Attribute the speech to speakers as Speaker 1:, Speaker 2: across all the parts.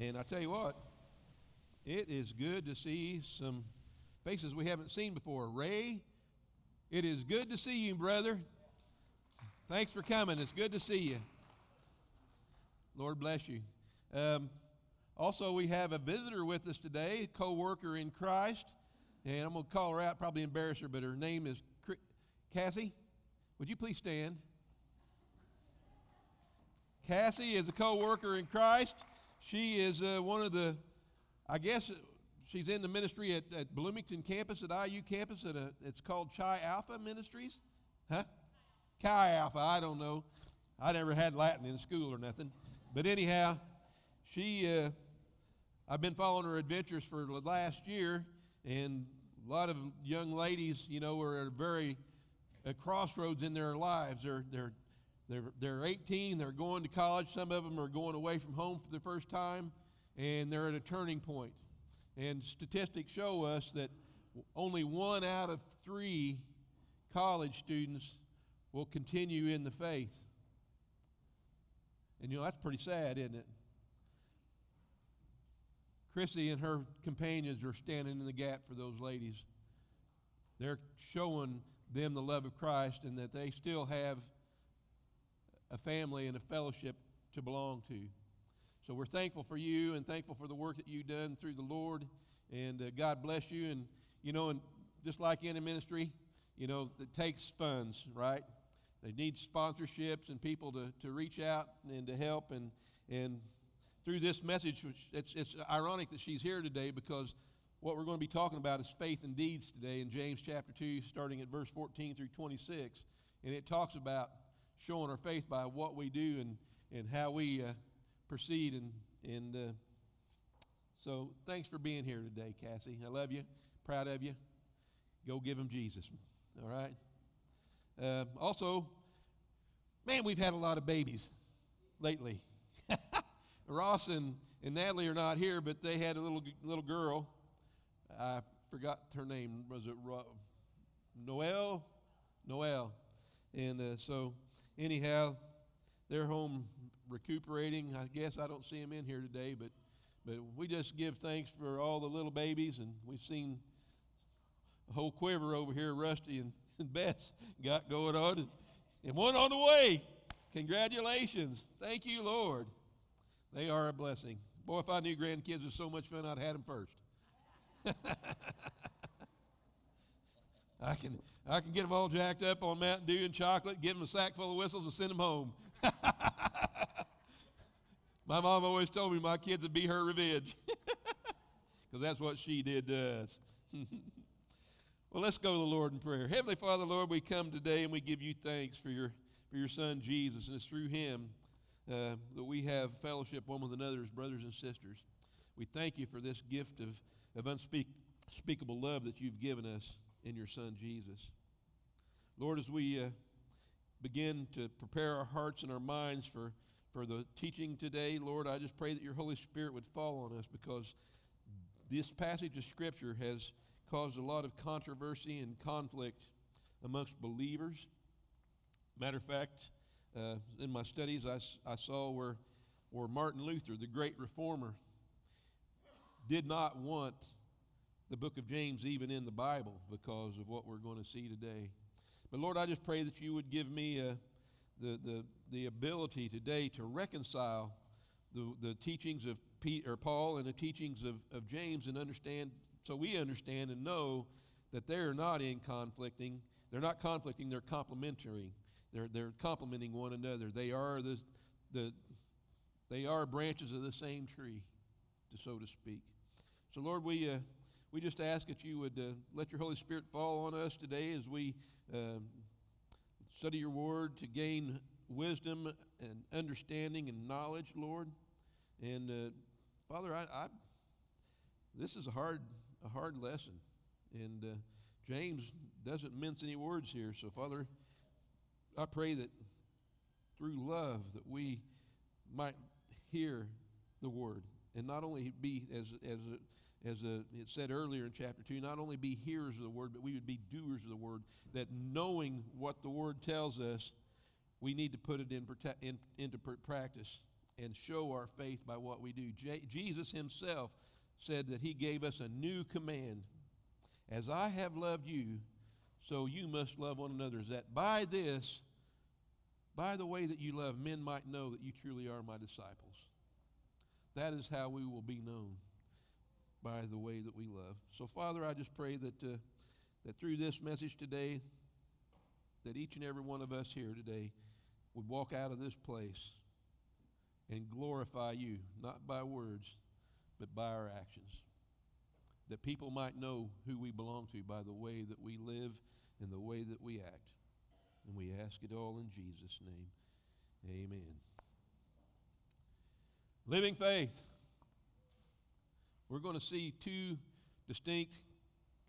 Speaker 1: And I tell you what, it is good to see some faces we haven't seen before. Ray, it is good to see you, brother. Thanks for coming. It's good to see you. Lord bless you. Um, also, we have a visitor with us today, co worker in Christ. And I'm going to call her out, probably embarrass her, but her name is Cassie. Would you please stand? Cassie is a co worker in Christ. She is uh, one of the, I guess, she's in the ministry at, at Bloomington campus, at IU campus. At a, it's called Chi Alpha Ministries. Huh? Chi Alpha, I don't know. I never had Latin in school or nothing. But anyhow, she, uh, I've been following her adventures for the last year, and a lot of young ladies, you know, are at very a crossroads in their lives. They're, they're, they're, they're 18, they're going to college. Some of them are going away from home for the first time, and they're at a turning point. And statistics show us that only one out of three college students will continue in the faith. And you know, that's pretty sad, isn't it? Chrissy and her companions are standing in the gap for those ladies. They're showing them the love of Christ and that they still have a family and a fellowship to belong to. So we're thankful for you and thankful for the work that you've done through the Lord. And uh, God bless you. And, you know, and just like any ministry, you know, it takes funds, right? They need sponsorships and people to, to reach out and to help. And, and through this message, it's, it's ironic that she's here today because what we're going to be talking about is faith and deeds today in James chapter 2, starting at verse 14 through 26. And it talks about showing our faith by what we do and, and how we uh, proceed. And, and uh, so thanks for being here today, Cassie. I love you, proud of you. Go give him Jesus. All right? Uh, also, man, we've had a lot of babies lately. Ross and, and Natalie are not here, but they had a little little girl. I forgot her name. Was it Ro- Noel? Noel. And uh, so, anyhow, they're home recuperating. I guess I don't see them in here today, but but we just give thanks for all the little babies, and we've seen a whole quiver over here, Rusty and and Bess got going on, and, and one on the way. Congratulations. Thank you, Lord. They are a blessing. Boy, if I knew grandkids were so much fun, I'd had them first. I can, I can get them all jacked up on Mountain Dew and chocolate, give them a sack full of whistles, and send them home. my mom always told me my kids would be her revenge because that's what she did to us. Well, let's go to the Lord in prayer. Heavenly Father, Lord, we come today and we give you thanks for your, for your Son, Jesus, and it's through him uh, that we have fellowship one with another as brothers and sisters. We thank you for this gift of, of unspeakable love that you've given us in your Son, Jesus. Lord, as we uh, begin to prepare our hearts and our minds for, for the teaching today, Lord, I just pray that your Holy Spirit would fall on us because this passage of Scripture has caused a lot of controversy and conflict amongst believers. Matter of fact, uh, in my studies, I, I saw where, where Martin Luther, the great reformer, did not want the book of James even in the Bible because of what we're going to see today. But Lord, I just pray that you would give me uh, the, the, the ability today to reconcile the, the teachings of Pete, or Paul and the teachings of, of James and understand so we understand and know that they're not in conflicting. They're not conflicting, they're complementary. They're, they're complementing one another. They are the, the they are branches of the same tree, so to speak. So Lord, we uh, we just ask that you would uh, let your Holy Spirit fall on us today as we uh, study your word to gain wisdom and understanding and knowledge, Lord. And uh, Father, I, I, this is a hard a hard lesson. And uh, James doesn't mince any words here. So, Father, I pray that through love that we might hear the word and not only be as as a, as a, it said earlier in chapter 2 not only be hearers of the word but we would be doers of the word that knowing what the word tells us we need to put it in, in into practice and show our faith by what we do. J- Jesus himself said that he gave us a new command. As I have loved you, so you must love one another. That by this, by the way that you love, men might know that you truly are my disciples. That is how we will be known by the way that we love. So, Father, I just pray that, uh, that through this message today, that each and every one of us here today would walk out of this place and glorify you, not by words, but by our actions. That people might know who we belong to by the way that we live and the way that we act. And we ask it all in Jesus' name. Amen. Living faith. We're going to see two distinct,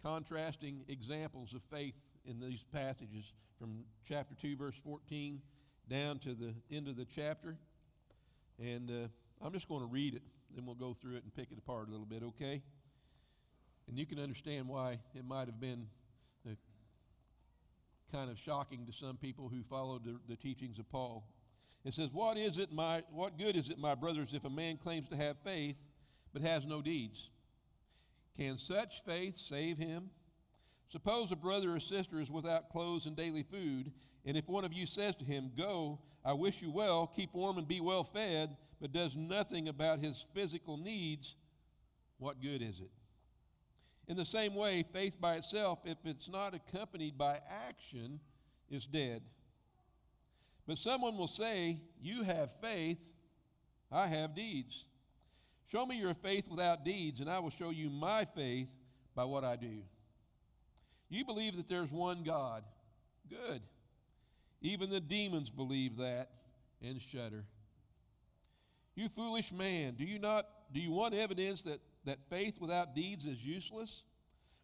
Speaker 1: contrasting examples of faith in these passages from chapter 2, verse 14, down to the end of the chapter. And uh, I'm just going to read it, then we'll go through it and pick it apart a little bit, okay? And you can understand why it might have been uh, kind of shocking to some people who followed the, the teachings of Paul. It says, "What is it, my what good is it, my brothers, if a man claims to have faith but has no deeds? Can such faith save him? Suppose a brother or sister is without clothes and daily food, and if one of you says to him, Go, I wish you well, keep warm and be well fed, but does nothing about his physical needs, what good is it? In the same way, faith by itself, if it's not accompanied by action, is dead. But someone will say, You have faith, I have deeds. Show me your faith without deeds, and I will show you my faith by what I do. You believe that there's one God. Good. Even the demons believe that and shudder. You foolish man, do you not do you want evidence that, that faith without deeds is useless?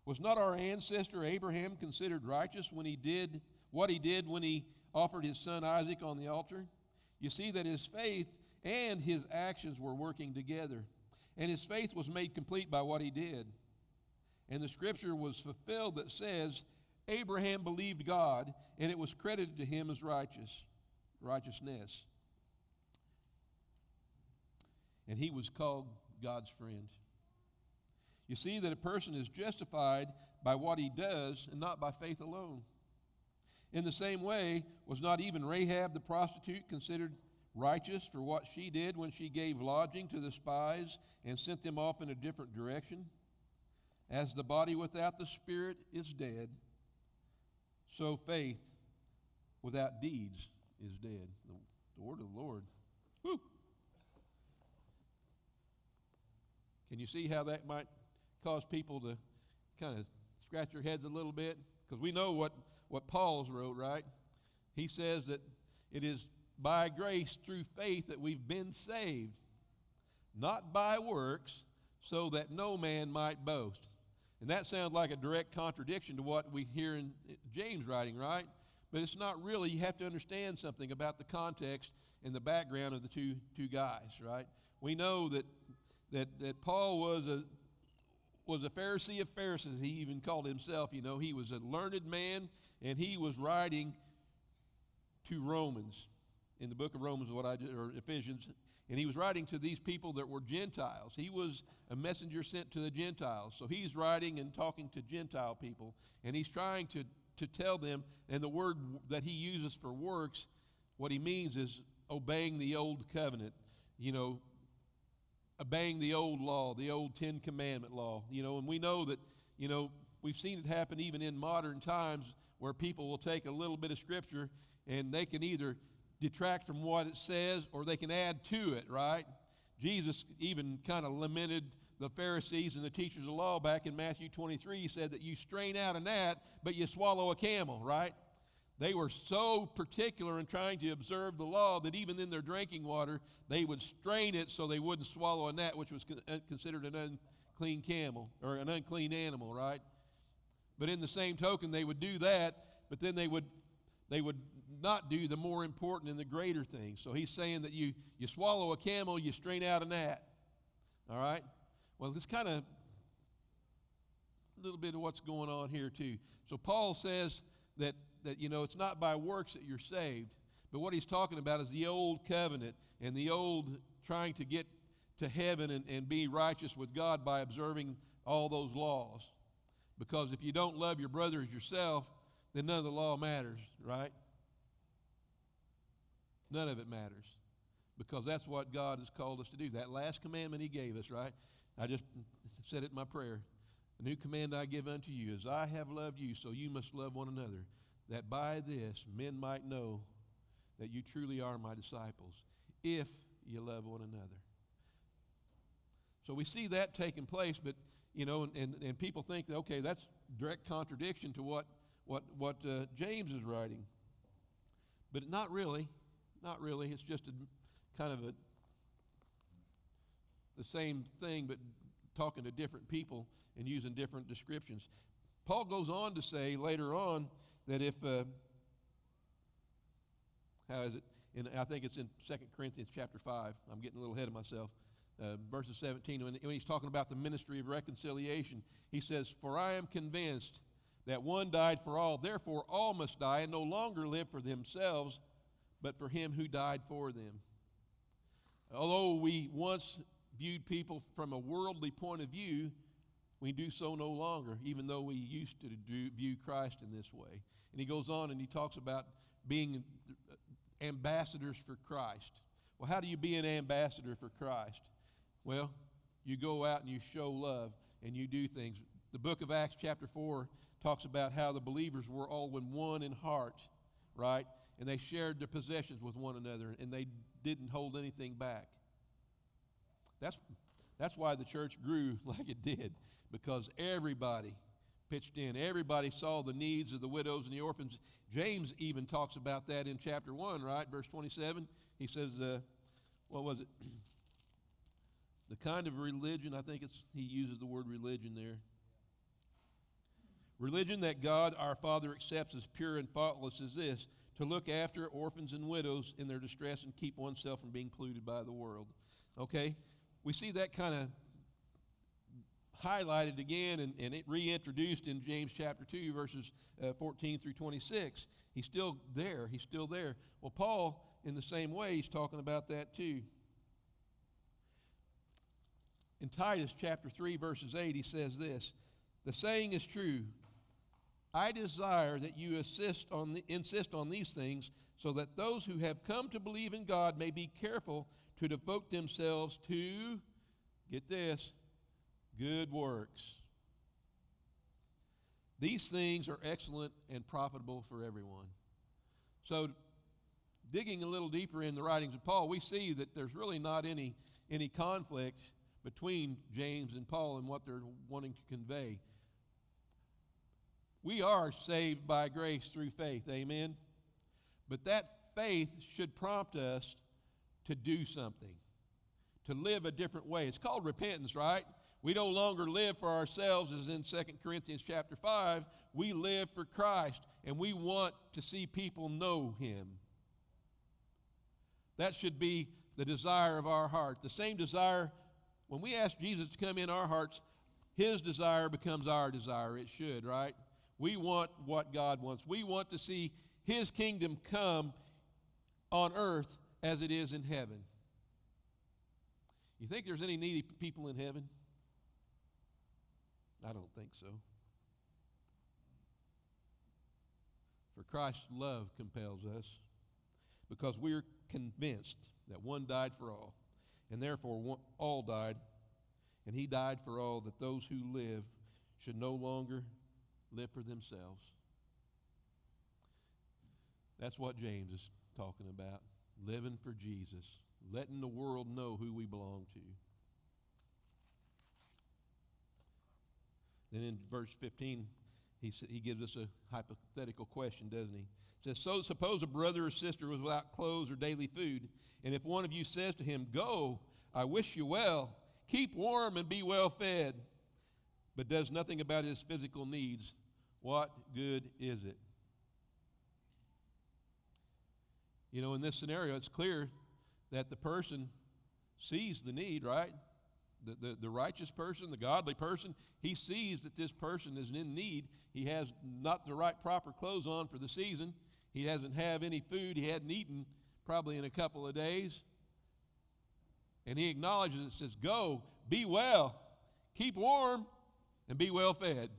Speaker 1: Was not our ancestor Abraham considered righteous when he did what he did when he offered his son Isaac on the altar? You see that his faith and his actions were working together. And his faith was made complete by what he did. And the scripture was fulfilled that says, Abraham believed God, and it was credited to him as righteous, righteousness. And he was called God's friend. You see that a person is justified by what he does and not by faith alone. In the same way, was not even Rahab the prostitute considered righteous for what she did when she gave lodging to the spies and sent them off in a different direction? As the body without the spirit is dead, so faith without deeds is dead. The, the word of the Lord. Whew. Can you see how that might cause people to kind of scratch their heads a little bit? Because we know what, what Paul's wrote, right? He says that it is by grace through faith that we've been saved, not by works, so that no man might boast. And that sounds like a direct contradiction to what we hear in James writing, right? But it's not really. You have to understand something about the context and the background of the two, two guys, right? We know that, that, that Paul was a, was a Pharisee of Pharisees. He even called himself, you know, he was a learned man, and he was writing to Romans in the book of Romans, what I or Ephesians, and he was writing to these people that were Gentiles. He was a messenger sent to the Gentiles. So he's writing and talking to Gentile people, and he's trying to, to tell them, and the word that he uses for works, what he means is obeying the old covenant, you know, obeying the old law, the old Ten Commandment law, you know, and we know that, you know, we've seen it happen even in modern times where people will take a little bit of scripture and they can either detract from what it says or they can add to it, right? Jesus even kind of lamented the Pharisees and the teachers of law back in Matthew 23. He said that you strain out a gnat, but you swallow a camel, right? They were so particular in trying to observe the law that even in their drinking water, they would strain it so they wouldn't swallow a gnat, which was uh, considered an unclean camel or an unclean animal, right? But in the same token, they would do that, but then they would they would not do the more important and the greater things. So he's saying that you, you swallow a camel, you strain out a gnat. All right? Well, it's kind of a little bit of what's going on here, too. So Paul says that, that, you know, it's not by works that you're saved, but what he's talking about is the old covenant and the old trying to get to heaven and, and be righteous with God by observing all those laws. Because if you don't love your brother as yourself, then none of the law matters, right? None of it matters. Because that's what God has called us to do. That last commandment He gave us, right? I just said it in my prayer. A new command I give unto you is I have loved you, so you must love one another, that by this men might know that you truly are my disciples, if you love one another. So we see that taking place, but you know, and, and, and people think, okay, that's direct contradiction to what what what uh, James is writing. But not really, not really. It's just a kind of a the same thing, but talking to different people and using different descriptions. Paul goes on to say later on that if uh, how is it? I think it's in 2 Corinthians chapter 5. I'm getting a little ahead of myself. Uh, verses 17, when, when he's talking about the ministry of reconciliation, he says, For I am convinced that one died for all, therefore all must die and no longer live for themselves, but for him who died for them. Although we once viewed people from a worldly point of view, we do so no longer, even though we used to do, view Christ in this way. And he goes on and he talks about being uh, ambassadors for Christ. Well, how do you be an ambassador for Christ? Well, you go out and you show love and you do things. The book of Acts, chapter 4, talks about how the believers were all in one in heart, right? And they shared their possessions with one another and they didn't hold anything back. That's, that's why the church grew like it did, because everybody pitched in. Everybody saw the needs of the widows and the orphans. James even talks about that in chapter 1, right? Verse 27. He says, uh, what was it? the kind of religion, I think it's, he uses the word religion there. Religion that God our Father accepts as pure and faultless is this to look after orphans and widows in their distress and keep oneself from being polluted by the world. Okay? We see that kind of highlighted again and, and it reintroduced in James chapter 2, verses uh, 14 through 26. He's still there. He's still there. Well, Paul, in the same way, he's talking about that too. In Titus chapter 3, verses 8, he says this The saying is true. I desire that you insist on, the, insist on these things so that those who have come to believe in God may be careful to devote themselves to, get this, good works. These things are excellent and profitable for everyone. So, digging a little deeper in the writings of Paul, we see that there's really not any, any conflict between James and Paul and what they're wanting to convey. We are saved by grace through faith, amen? But that faith should prompt us to do something, to live a different way. It's called repentance, right? We no longer live for ourselves as in 2 Corinthians chapter 5. We live for Christ and we want to see people know him. That should be the desire of our heart. The same desire when we ask Jesus to come in our hearts, his desire becomes our desire. It should, right? We want what God wants. We want to see his kingdom come on earth as it is in heaven. You think there's any needy people in heaven? I don't think so. For Christ's love compels us because we're convinced that one died for all, and therefore one, all died, and he died for all that those who live should no longer live for themselves. That's what James is talking about living for Jesus, letting the world know who we belong to. Then in verse 15, he, he gives us a hypothetical question, doesn't he? Says, So suppose a brother or sister was without clothes or daily food, and if one of you says to him, Go, I wish you well, keep warm and be well fed, but does nothing about his physical needs, what good is it? You know, in this scenario, it's clear that the person sees the need, right? The, the, the righteous person, the godly person, he sees that this person is in need. He has not the right proper clothes on for the season. He doesn't have any food. He hadn't eaten probably in a couple of days. And he acknowledges it, says, Go, be well, keep warm, and be well fed.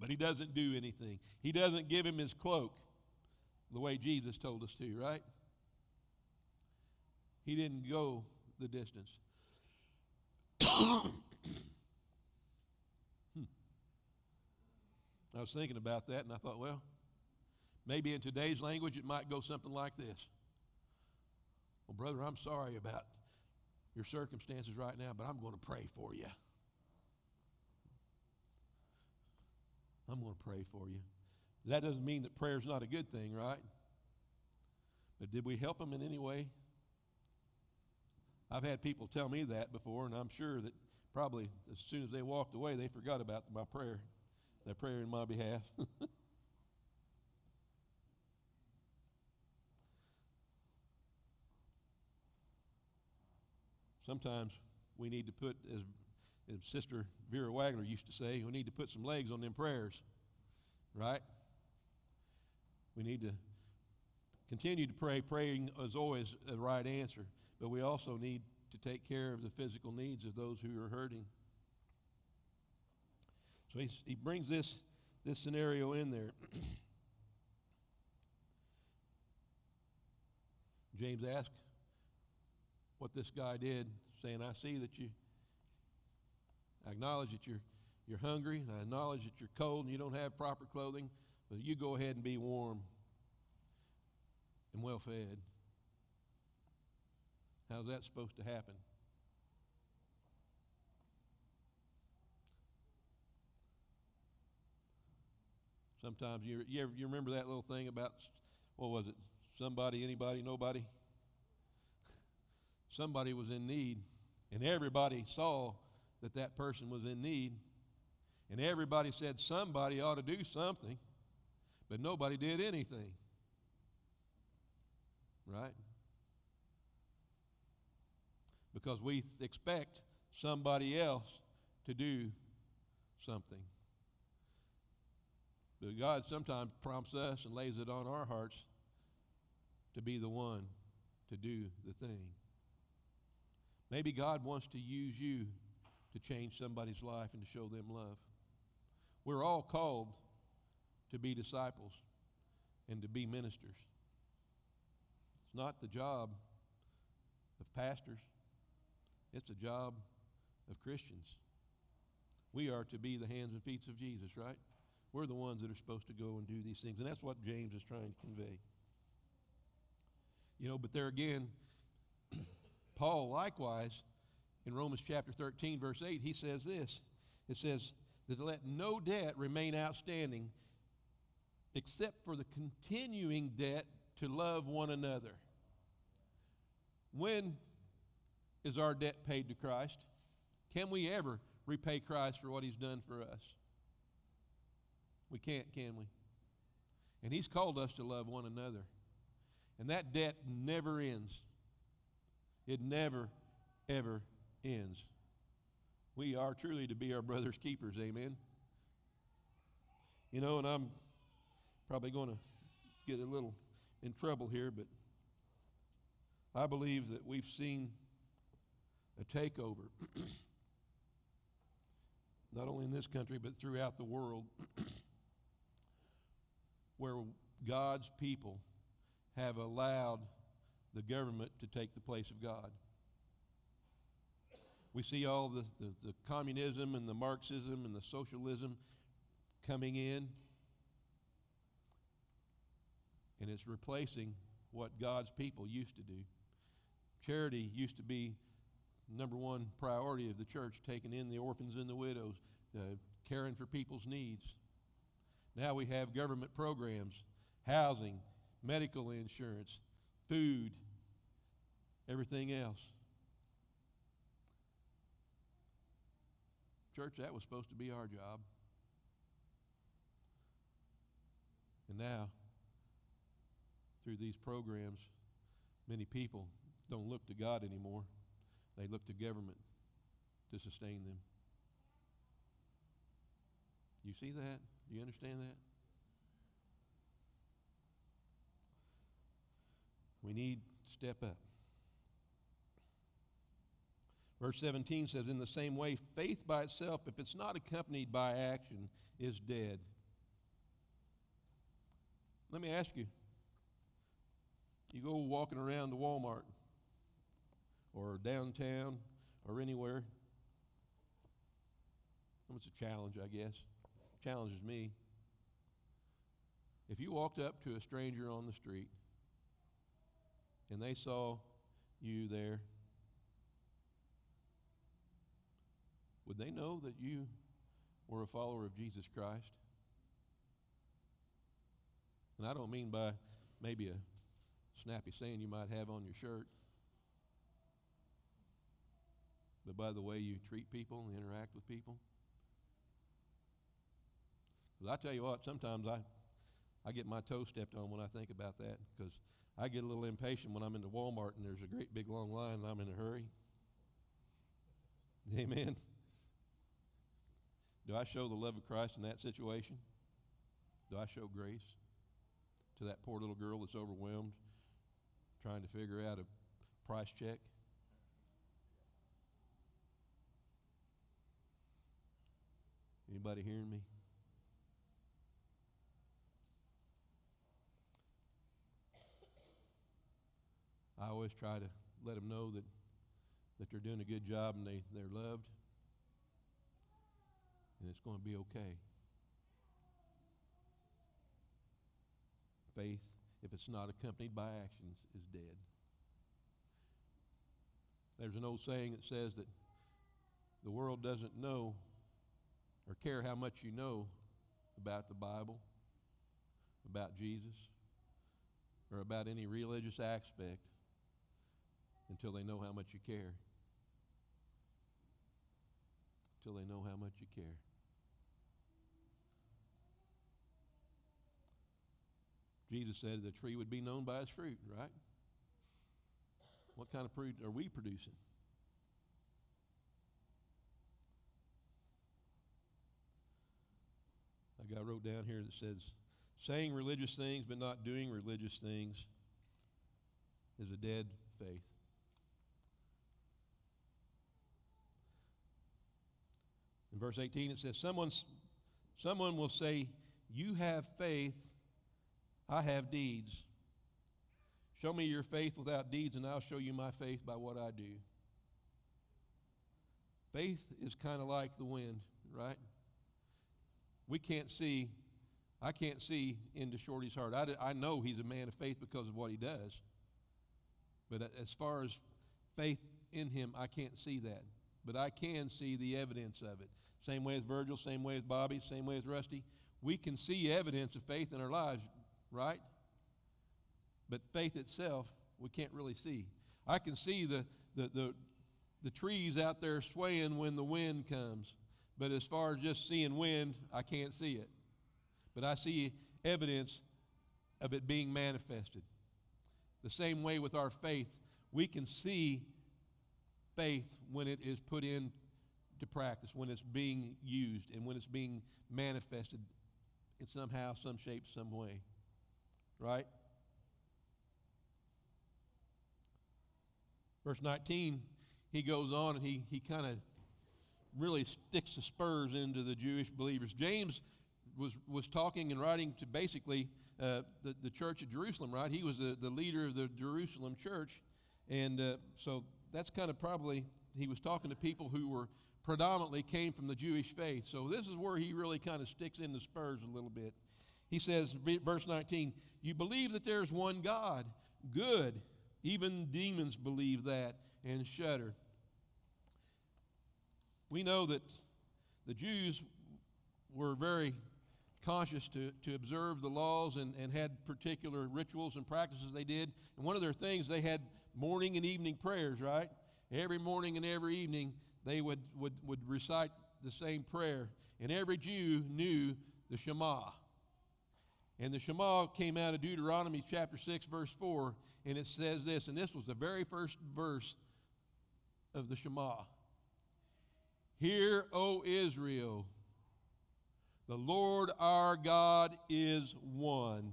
Speaker 1: But he doesn't do anything. He doesn't give him his cloak the way Jesus told us to, right? He didn't go the distance. hmm. I was thinking about that and I thought, well, maybe in today's language it might go something like this. Well, brother, I'm sorry about your circumstances right now, but I'm going to pray for you. I'm going to pray for you. That doesn't mean that prayer is not a good thing, right? But did we help them in any way? I've had people tell me that before, and I'm sure that probably as soon as they walked away, they forgot about my prayer, their prayer in my behalf. Sometimes we need to put, as, Sister Vera Wagner used to say, we need to put some legs on them prayers, right? We need to continue to pray. Praying is always the right answer, but we also need to take care of the physical needs of those who are hurting. So he brings this, this scenario in there. James asked what this guy did, saying, I see that you I acknowledge that you're, you're hungry, and I acknowledge that you're cold and you don't have proper clothing, but you go ahead and be warm and well fed. How's that supposed to happen? Sometimes you, you, ever, you remember that little thing about, what was it? Somebody, anybody, nobody? Somebody was in need, and everybody saw that that person was in need. And everybody said somebody ought to do something, but nobody did anything. Right? Because we expect somebody else to do something. But God sometimes prompts us and lays it on our hearts to be the one to do the thing. Maybe God wants to use you to change somebody's life and to show them love. We're all called to be disciples and to be ministers. It's not the job of pastors, it's the job of Christians. We are to be the hands and feet of Jesus, right? We're the ones that are supposed to go and do these things. And that's what James is trying to convey. You know, but there again, Paul likewise, in Romans chapter 13, verse 8, he says this it says, that let no debt remain outstanding except for the continuing debt to love one another. When is our debt paid to Christ? Can we ever repay Christ for what he's done for us? We can't, can we? And he's called us to love one another. And that debt never ends. It never, ever ends. We are truly to be our brother's keepers, amen. You know, and I'm probably going to get a little in trouble here, but I believe that we've seen a takeover, not only in this country, but throughout the world, where God's people have allowed the government to take the place of God. We see all the, the, the, communism and the Marxism and the socialism coming in, and it's replacing what God's people used to do. Charity used to be number one priority of the church, taking in the orphans and the widows, uh, caring for people's needs. Now we have government programs, housing, medical insurance, food, everything else. Church, that was supposed to be our job. And now, through these programs, many people don't look to God anymore. They look to government to sustain them. You see that? Do you understand that? We need to step up. Verse 17 says, In the same way, faith by itself, if it's not accompanied by action, is dead. Let me ask you you go walking around to Walmart or downtown or anywhere. It's a challenge, I guess. Challenges me. If you walked up to a stranger on the street and they saw you there, would they know that you were a follower of Jesus Christ? And I don't mean by maybe a snappy saying you might have on your shirt, but by the way you treat people and interact with people. Because I tell you what, sometimes I, I get my toe stepped on when I think about that because I get a little impatient when I'm in the Walmart and there's a great big long line and I'm in a hurry. Amen. Do I show the love of Christ in that situation? Do I show grace to that poor little girl that's overwhelmed trying to figure out a price check? Anybody hearing me? I always try to let them know that, that they're doing a good job and they, they're loved. And it's going to be okay. Faith, if it's not accompanied by actions, is dead. There's an old saying that says that the world doesn't know or care how much you know about the Bible, about Jesus, or about any religious aspect until they know how much you care. Until they know how much you care. Jesus said the tree would be known by its fruit, right? What kind of fruit are we producing? I got wrote down here that says, saying religious things but not doing religious things is a dead faith. In verse 18, it says, someone, someone will say, You have faith, I have deeds. Show me your faith without deeds, and I'll show you my faith by what I do. Faith is kind of like the wind, right? We can't see, I can't see into Shorty's heart. I, I know he's a man of faith because of what he does. But as far as faith in him, I can't see that. But I can see the evidence of it. Same way as Virgil, same way as Bobby, same way as Rusty. We can see evidence of faith in our lives, right? But faith itself, we can't really see. I can see the, the, the, the trees out there swaying when the wind comes. But as far as just seeing wind, I can't see it. But I see evidence of it being manifested. The same way with our faith, we can see faith when it is put into practice, when it's being used, and when it's being manifested in somehow, some shape, some way. Right? Verse 19, he goes on and he, he kind of really sticks the spurs into the Jewish believers. James was, was talking and writing to basically uh, the, the church at Jerusalem, right? He was the, the leader of the Jerusalem church. And uh, so that's kind of probably, he was talking to people who were predominantly came from the Jewish faith. So this is where he really kind of sticks in the spurs a little bit. He says, verse 19, You believe that there's one God. Good. Even demons believe that and shudder. We know that the Jews were very conscious to, to observe the laws and, and had particular rituals and practices they did. And one of their things, they had morning and evening prayers, right? Every morning and every evening, they would, would, would recite the same prayer. And every Jew knew the Shema. And the Shema came out of Deuteronomy chapter 6, verse 4, and it says this, and this was the very first verse of the Shema. Hear, O Israel, the Lord our God is one.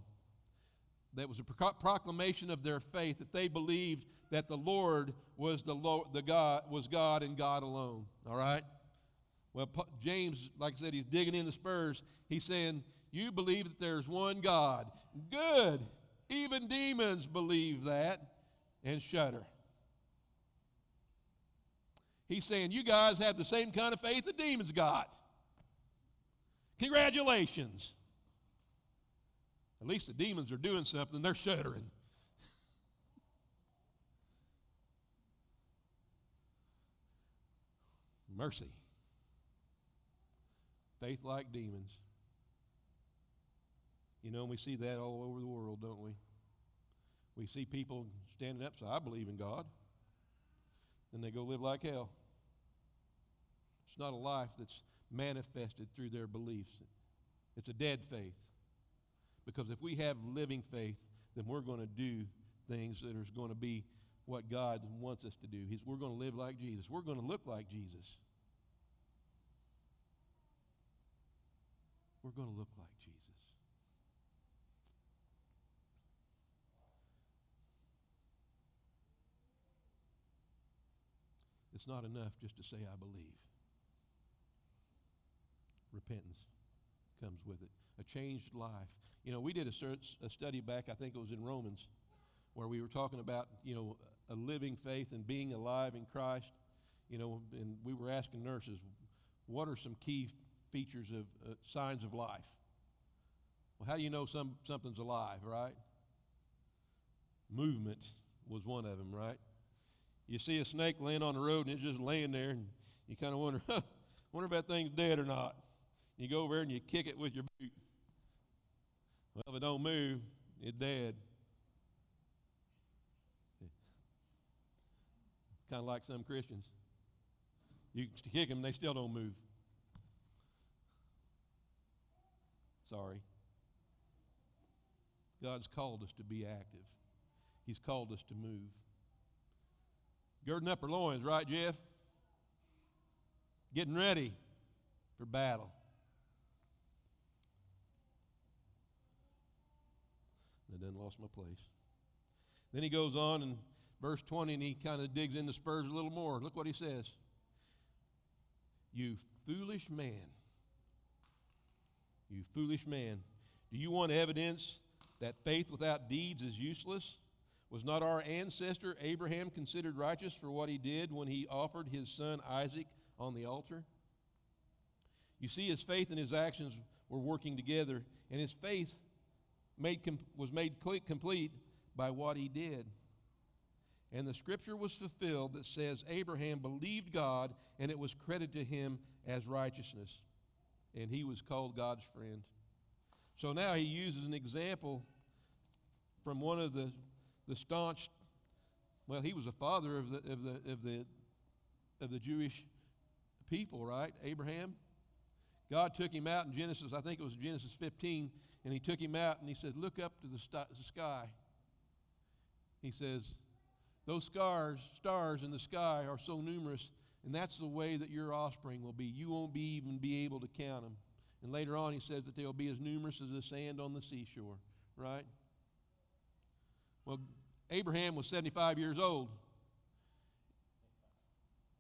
Speaker 1: That was a proclamation of their faith, that they believed that the Lord was the, Lord, the God was God and God alone. All right. Well, James, like I said, he's digging in the spurs. He's saying, "You believe that there's one God. Good. Even demons believe that and shudder." He's saying, "You guys have the same kind of faith the demons got." Congratulations. At least the demons are doing something, they're shuddering. Mercy. Faith like demons. You know, we see that all over the world, don't we? We see people standing up say, I believe in God. Then they go live like hell. It's not a life that's manifested through their beliefs, it's a dead faith. Because if we have living faith, then we're going to do things that are going to be what God wants us to do. He's, we're going to live like Jesus. We're going to look like Jesus. We're going to look like Jesus. It's not enough just to say, I believe. Repentance comes with it, a changed life. You know, we did a, search, a study back, I think it was in Romans, where we were talking about, you know, a living faith and being alive in Christ. You know, and we were asking nurses, what are some key features of uh, signs of life? Well, how do you know some, something's alive, right? Movement was one of them, right? You see a snake laying on the road and it's just laying there, and you kind of wonder, huh, wonder if that thing's dead or not. You go over there and you kick it with your boot. Well, if it don't move, it's dead. Kind of like some Christians. You kick them, they still don't move. Sorry. God's called us to be active. He's called us to move. Girding up our loins, right, Jeff? Getting ready for battle. I done lost my place. Then he goes on in verse 20 and he kind of digs in the spurs a little more. Look what he says. You foolish man. You foolish man. Do you want evidence that faith without deeds is useless? Was not our ancestor Abraham considered righteous for what he did when he offered his son Isaac on the altar? You see, his faith and his actions were working together, and his faith made com- was made complete by what he did. And the scripture was fulfilled that says, Abraham believed God, and it was credited to him as righteousness. And he was called God's friend. So now he uses an example from one of the, the staunch, well, he was a father of the, of the, of the, of the Jewish people, right? Abraham. God took him out in Genesis, I think it was Genesis 15, and he took him out and he said, Look up to the, st- the sky. He says, Those stars, stars in the sky are so numerous, and that's the way that your offspring will be. You won't be even be able to count them. And later on, he says that they'll be as numerous as the sand on the seashore, right? Well, Abraham was 75 years old.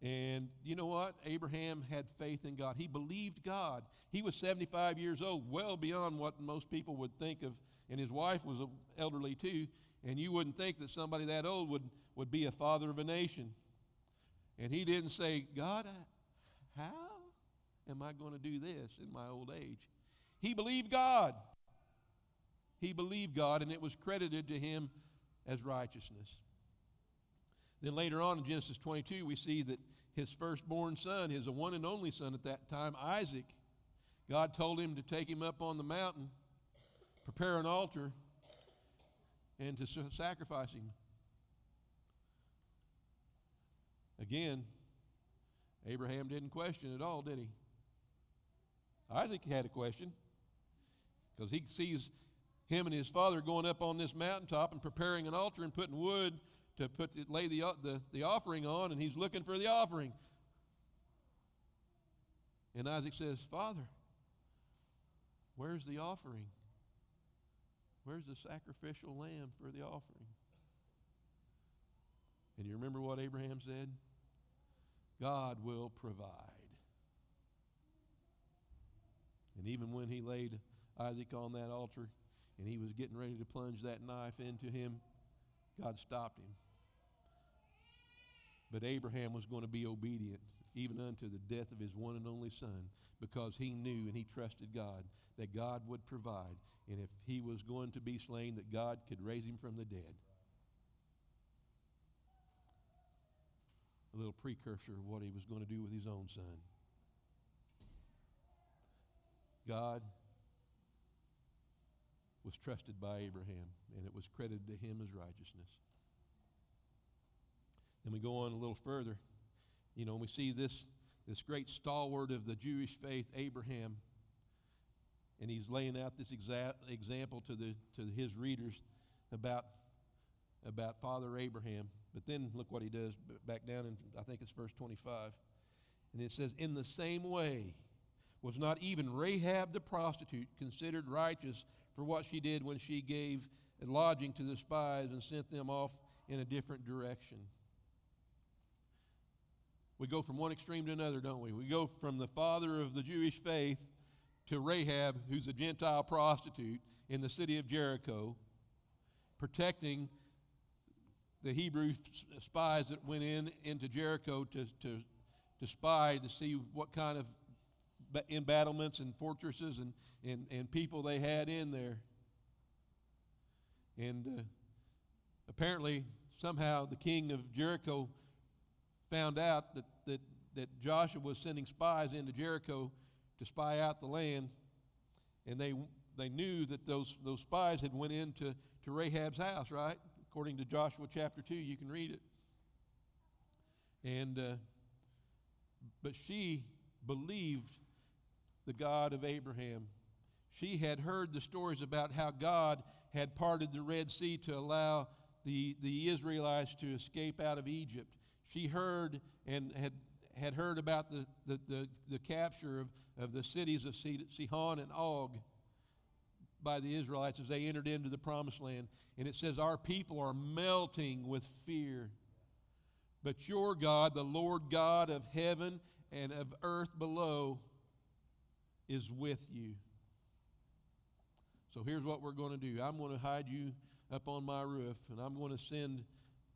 Speaker 1: And you know what? Abraham had faith in God. He believed God. He was 75 years old, well beyond what most people would think of. And his wife was elderly too. And you wouldn't think that somebody that old would, would be a father of a nation. And he didn't say, God, how am I going to do this in my old age? He believed God. He believed God, and it was credited to him as righteousness. Then later on in Genesis 22, we see that his firstborn son, his one and only son at that time, Isaac, God told him to take him up on the mountain, prepare an altar, and to sacrifice him. Again, Abraham didn't question at all, did he? Isaac had a question because he sees him and his father going up on this mountaintop and preparing an altar and putting wood to put lay the, uh, the, the offering on, and he's looking for the offering. And Isaac says, Father, where's the offering? Where's the sacrificial lamb for the offering? And you remember what Abraham said? God will provide. And even when he laid Isaac on that altar and he was getting ready to plunge that knife into him, God stopped him. But Abraham was going to be obedient even unto the death of his one and only son because he knew and he trusted God that God would provide. And if he was going to be slain, that God could raise him from the dead. A little precursor of what he was going to do with his own son. God was trusted by Abraham, and it was credited to him as righteousness. Then we go on a little further. You know, and we see this, this great stalwart of the Jewish faith, Abraham, and he's laying out this exa- example to, the, to his readers about, about Father Abraham. But then look what he does back down in, I think it's verse 25. And it says, In the same way, was not even Rahab the prostitute considered righteous for what she did when she gave lodging to the spies and sent them off in a different direction? We go from one extreme to another, don't we? We go from the father of the Jewish faith to Rahab, who's a Gentile prostitute in the city of Jericho, protecting the Hebrew spies that went in into Jericho to, to, to spy to see what kind of embattlements and fortresses and, and, and people they had in there. And uh, apparently, somehow, the king of Jericho found out that, that, that Joshua was sending spies into Jericho to spy out the land, and they, they knew that those, those spies had went into to Rahab's house, right? According to Joshua chapter 2, you can read it. And, uh, but she believed the God of Abraham. She had heard the stories about how God had parted the Red Sea to allow the, the Israelites to escape out of Egypt. She heard and had, had heard about the, the, the, the capture of, of the cities of Sihon and Og by the Israelites as they entered into the promised land. And it says, Our people are melting with fear. But your God, the Lord God of heaven and of earth below, is with you. So here's what we're going to do I'm going to hide you up on my roof, and I'm going to send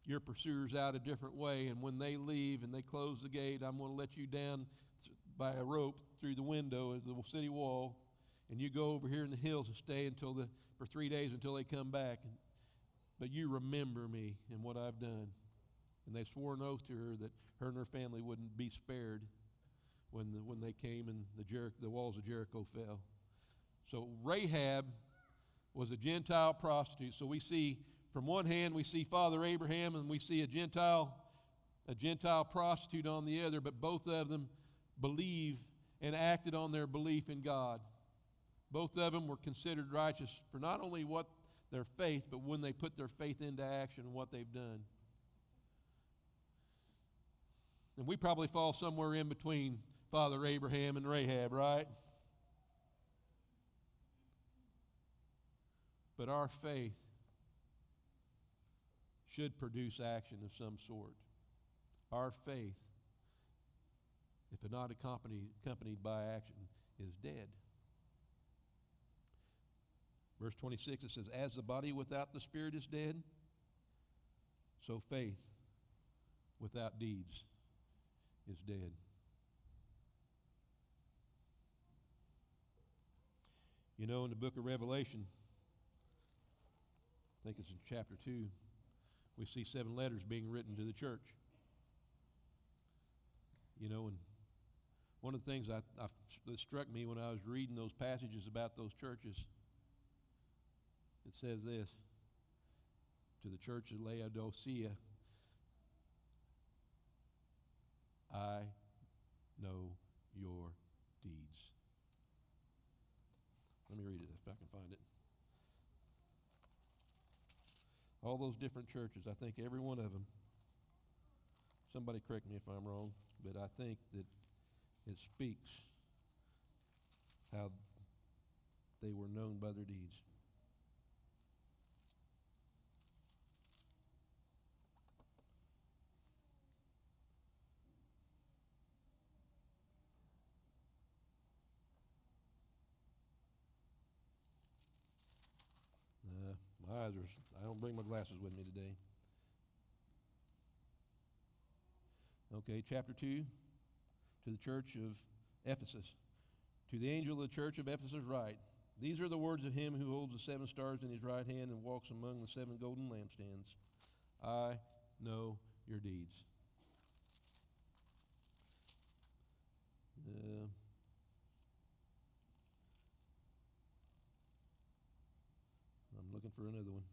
Speaker 1: your pursuers out a different way. And when they leave and they close the gate, I'm going to let you down by a rope through the window of the city wall, and you go over here in the hills and stay until the for three days until they come back. But you remember me and what I've done. And they swore an oath to her that her and her family wouldn't be spared when, the, when they came and the, Jer- the walls of Jericho fell. So Rahab was a Gentile prostitute. So we see, from one hand, we see Father Abraham and we see a Gentile, a Gentile prostitute on the other, but both of them believe and acted on their belief in God. Both of them were considered righteous for not only what their faith, but when they put their faith into action and what they've done. And we probably fall somewhere in between Father Abraham and Rahab, right? But our faith should produce action of some sort. Our faith, if not accompanied, accompanied by action, is dead. Verse 26, it says, As the body without the spirit is dead, so faith without deeds is dead. You know, in the book of Revelation, I think it's in chapter 2, we see seven letters being written to the church. You know, and one of the things I, I, that struck me when I was reading those passages about those churches, it says this to the church of Laodicea I know your deeds. Let me read it if I can find it. All those different churches, I think every one of them, somebody correct me if I'm wrong, but I think that it speaks how they were known by their deeds. Are, I don't bring my glasses with me today. Okay, chapter 2 to the church of Ephesus. To the angel of the church of Ephesus, write These are the words of him who holds the seven stars in his right hand and walks among the seven golden lampstands. I know your deeds. Uh, I'm looking for another one.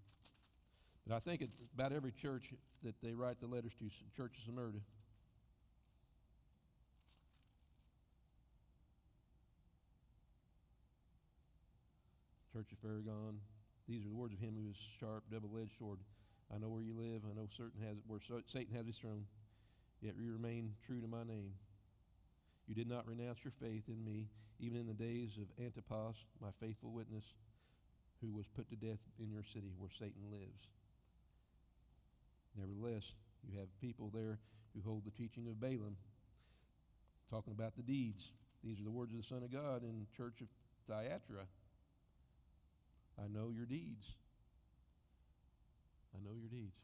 Speaker 1: But I think about every church that they write the letters to, Church of Smyrna. Church of Pergamum. These are the words of him who is sharp, double-edged sword. I know where you live. I know certain has where Satan has his throne. Yet you remain true to my name. You did not renounce your faith in me, even in the days of Antipas, my faithful witness, who was put to death in your city where Satan lives. Nevertheless, you have people there who hold the teaching of Balaam, talking about the deeds. These are the words of the Son of God in church of Thyatira. I know your deeds. I know your deeds.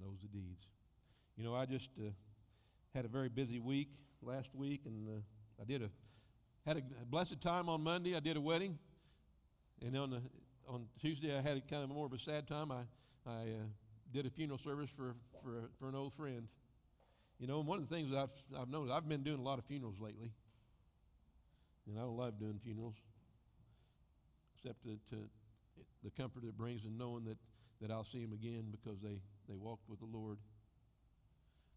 Speaker 1: Knows the deeds. You know, I just uh, had a very busy week last week, and uh, I did a had a blessed time on Monday. I did a wedding, and on the on Tuesday I had a kind of more of a sad time. I I uh, did a funeral service for for for an old friend. You know, and one of the things I've I've noticed I've been doing a lot of funerals lately, and I don't love doing funerals, except to, to the comfort it brings in knowing that that I'll see them again because they they walked with the Lord.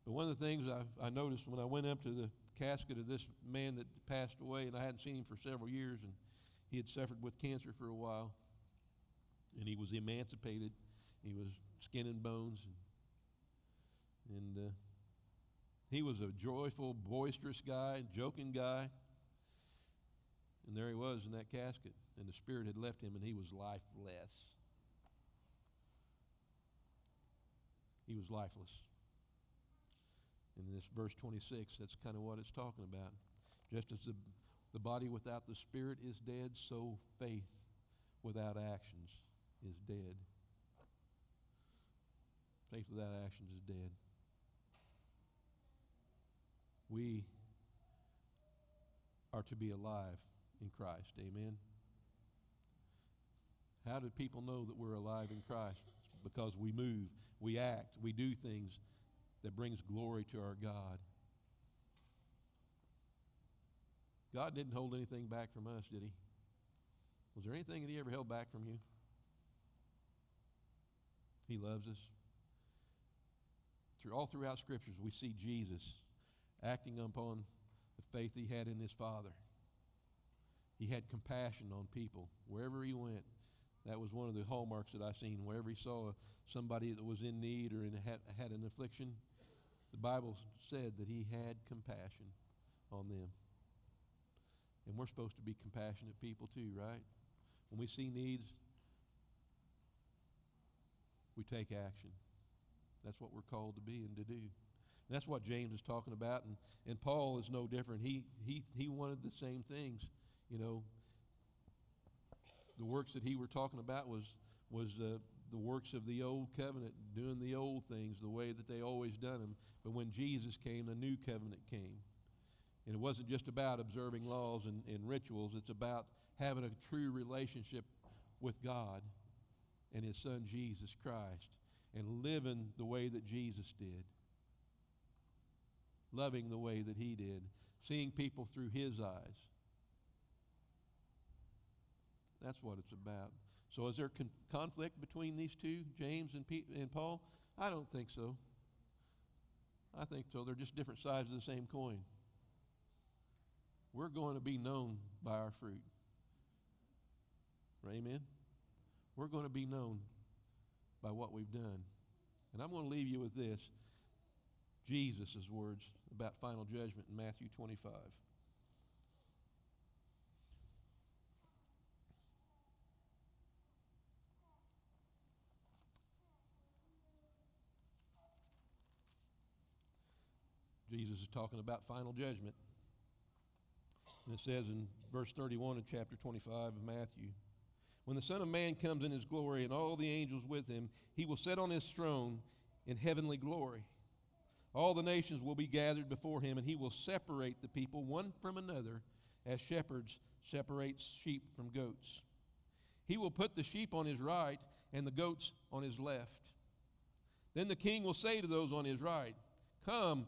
Speaker 1: But one of the things I, I noticed when I went up to the casket of this man that passed away, and I hadn't seen him for several years, and he had suffered with cancer for a while, and he was emancipated. He was skin and bones, and, and uh, he was a joyful, boisterous guy, joking guy. And there he was in that casket, and the Spirit had left him, and he was lifeless. He was lifeless. In this verse 26, that's kind of what it's talking about. Just as the, the body without the spirit is dead, so faith without actions is dead. Faith without actions is dead. We are to be alive in Christ. Amen. How do people know that we're alive in Christ? Because we move, we act, we do things that brings glory to our God. God didn't hold anything back from us, did he? Was there anything that he ever held back from you? He loves us. Through all throughout scriptures we see Jesus acting upon the faith he had in his Father. He had compassion on people wherever he went. That was one of the hallmarks that I seen. Wherever he saw somebody that was in need or in, had, had an affliction, the Bible said that he had compassion on them. And we're supposed to be compassionate people too, right? When we see needs, we take action. That's what we're called to be and to do. And that's what James is talking about. And, and Paul is no different. He, he, he wanted the same things. You know, the works that he were talking about was, was uh, the works of the old covenant, doing the old things the way that they always done them. But when Jesus came, the new covenant came. And it wasn't just about observing laws and, and rituals, it's about having a true relationship with God and His Son Jesus Christ and living the way that Jesus did, loving the way that He did, seeing people through His eyes. That's what it's about. So, is there con- conflict between these two, James and, and Paul? I don't think so. I think so. They're just different sides of the same coin. We're going to be known by our fruit. Amen? We're going to be known by what we've done. And I'm going to leave you with this Jesus' words about final judgment in Matthew 25. Jesus is talking about final judgment. And it says in verse 31 of chapter 25 of Matthew When the Son of Man comes in his glory and all the angels with him, he will sit on his throne in heavenly glory. All the nations will be gathered before him, and he will separate the people one from another as shepherds separate sheep from goats. He will put the sheep on his right and the goats on his left. Then the king will say to those on his right, Come,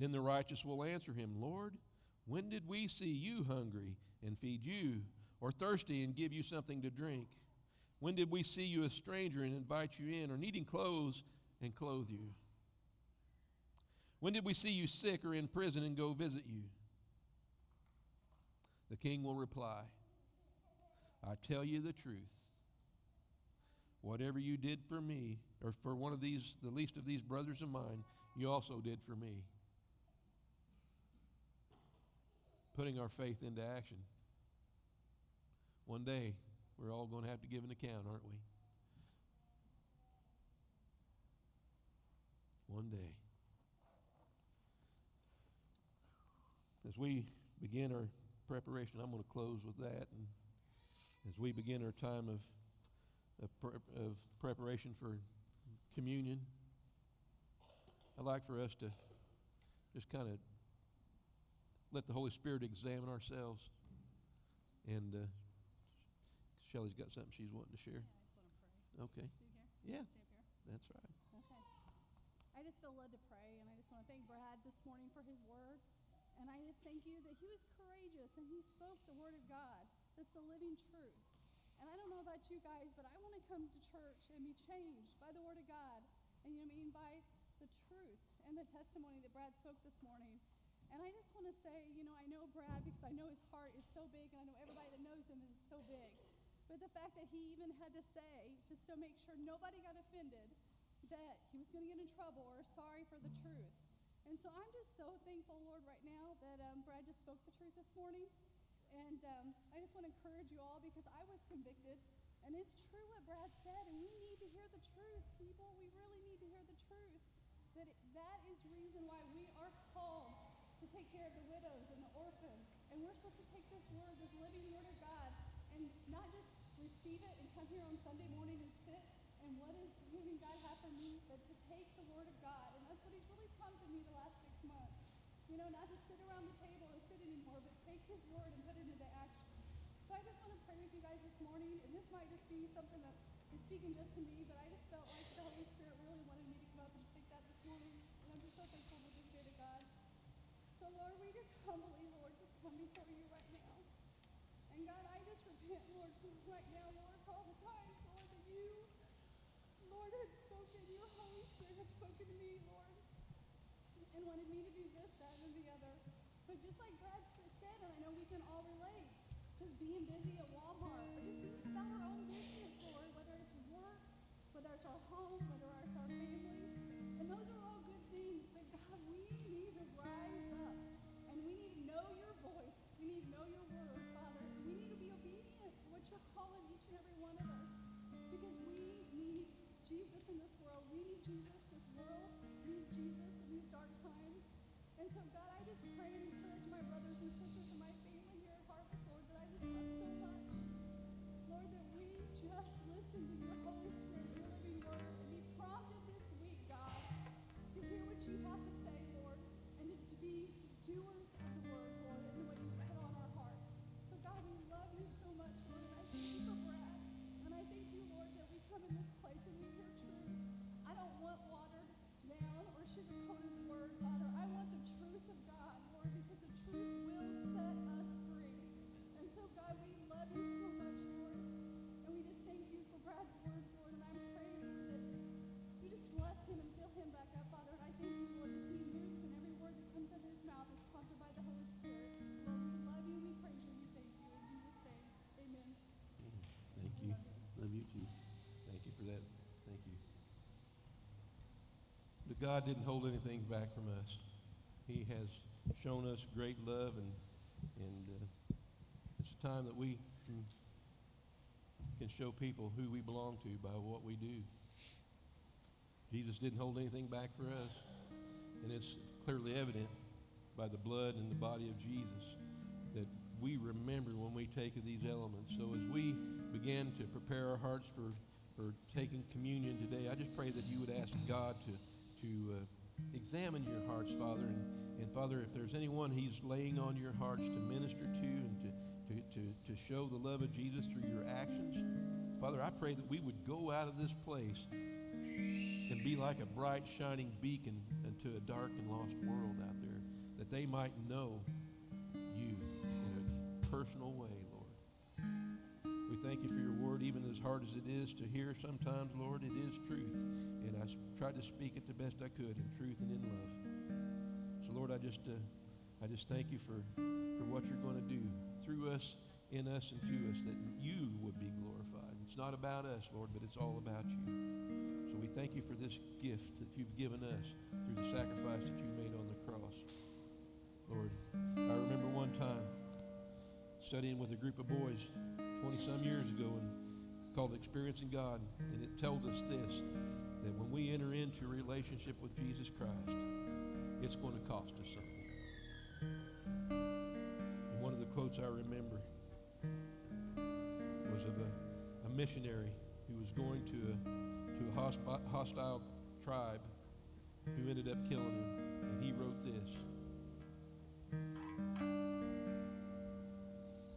Speaker 1: Then the righteous will answer him, Lord, when did we see you hungry and feed you, or thirsty and give you something to drink? When did we see you a stranger and invite you in, or needing clothes and clothe you? When did we see you sick or in prison and go visit you? The king will reply, I tell you the truth. Whatever you did for me, or for one of these, the least of these brothers of mine, you also did for me. Putting our faith into action. One day, we're all going to have to give an account, aren't we? One day. As we begin our preparation, I'm going to close with that. And as we begin our time of, of, pre- of preparation for communion, I'd like for us to just kind of let the Holy Spirit examine ourselves. And uh, Shelly's got something she's wanting to share.
Speaker 2: Yeah, I just want to pray.
Speaker 1: Okay. Yeah, that's right.
Speaker 2: Okay. I just feel led to pray, and I just want to thank Brad this morning for his word. And I just thank you that he was courageous and he spoke the word of God. That's the living truth. And I don't know about you guys, but I want to come to church and be changed by the word of God. And you know what I mean? By the truth and the testimony that Brad spoke this morning. And I just want to say, you know, I know Brad because I know his heart is so big, and I know everybody that knows him is so big. But the fact that he even had to say, just to make sure nobody got offended, that he was going to get in trouble or sorry for the truth. And so I'm just so thankful, Lord, right now that um, Brad just spoke the truth this morning. And um, I just want to encourage you all because I was convicted. And it's true what Brad said, and we need to hear the truth, people. We really need to hear the truth. That it, that is reason why we are called take care of the widows and the orphans. And we're supposed to take this word, this living word of God, and not just receive it and come here on Sunday morning and sit and what is giving God have for me, but to take the word of God. And that's what he's really prompted me the last six months. You know, not to sit around the table or sit anymore, but take his word and put it into action. So I just want to pray with you guys this morning, and this might just be something that is speaking just to me, but I just felt like the Holy Spirit really wanted me to come up and speak that this morning. And I'm just so thankful for this day to God. Lord, we just humbly, Lord, just come before you right now. And God, I just repent, Lord, for right now, Lord, for all the times, Lord, that you, Lord, had spoken, your Holy Spirit had spoken to me, Lord, and wanted me to do this, that, and the other. But just like Brad said, and I know we can all relate, just being busy at Walmart, God
Speaker 1: didn't hold anything back from us. He has shown us great love, and, and uh, it's a time that we can, can show people who we belong to by what we do. Jesus didn't hold anything back for us, and it's clearly evident by the blood and the body of Jesus that we remember when we take of these elements. So as we begin to prepare our hearts for, for taking communion today, I just pray that you would ask God to, to uh, examine your hearts, Father. And, and Father, if there's anyone He's laying on your hearts to minister to and to, to, to, to show the love of Jesus through your actions, Father, I pray that we would go out of this place and be like a bright, shining beacon into a dark and lost world out there, that they might know you in a personal way, Lord. We thank you for your word, even as hard as it is to hear sometimes, Lord, it is truth. I tried to speak it the best I could in truth and in love. So, Lord, I just, uh, I just thank you for, for what you're going to do through us, in us, and to us, that you would be glorified. It's not about us, Lord, but it's all about you. So we thank you for this gift that you've given us through the sacrifice that you made on the cross. Lord, I remember one time studying with a group of boys 20 some years ago and called Experiencing God, and it told us this that when we enter into a relationship with Jesus Christ, it's going to cost us something. And one of the quotes I remember was of a, a missionary who was going to a, to a hostile tribe who ended up killing him, and he wrote this.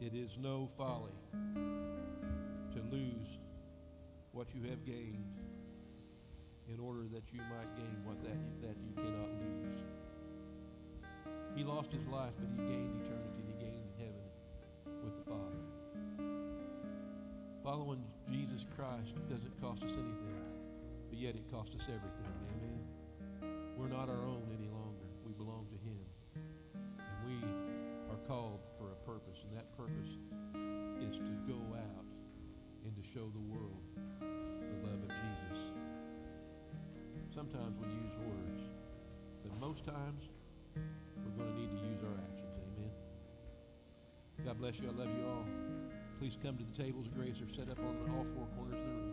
Speaker 1: It is no folly to lose what you have gained in order that you might gain what that you, that you cannot lose. He lost his life, but he gained eternity. He gained heaven with the Father. Following Jesus Christ doesn't cost us anything, but yet it costs us everything. Amen. We're not our own any longer. We belong to Him. And we are called for a purpose, and that purpose is to go out and to show the world Sometimes we use words, but most times we're going to need to use our actions. Amen. God bless you. I love you all. Please come to the tables of grace. They're set up on all four corners of the room.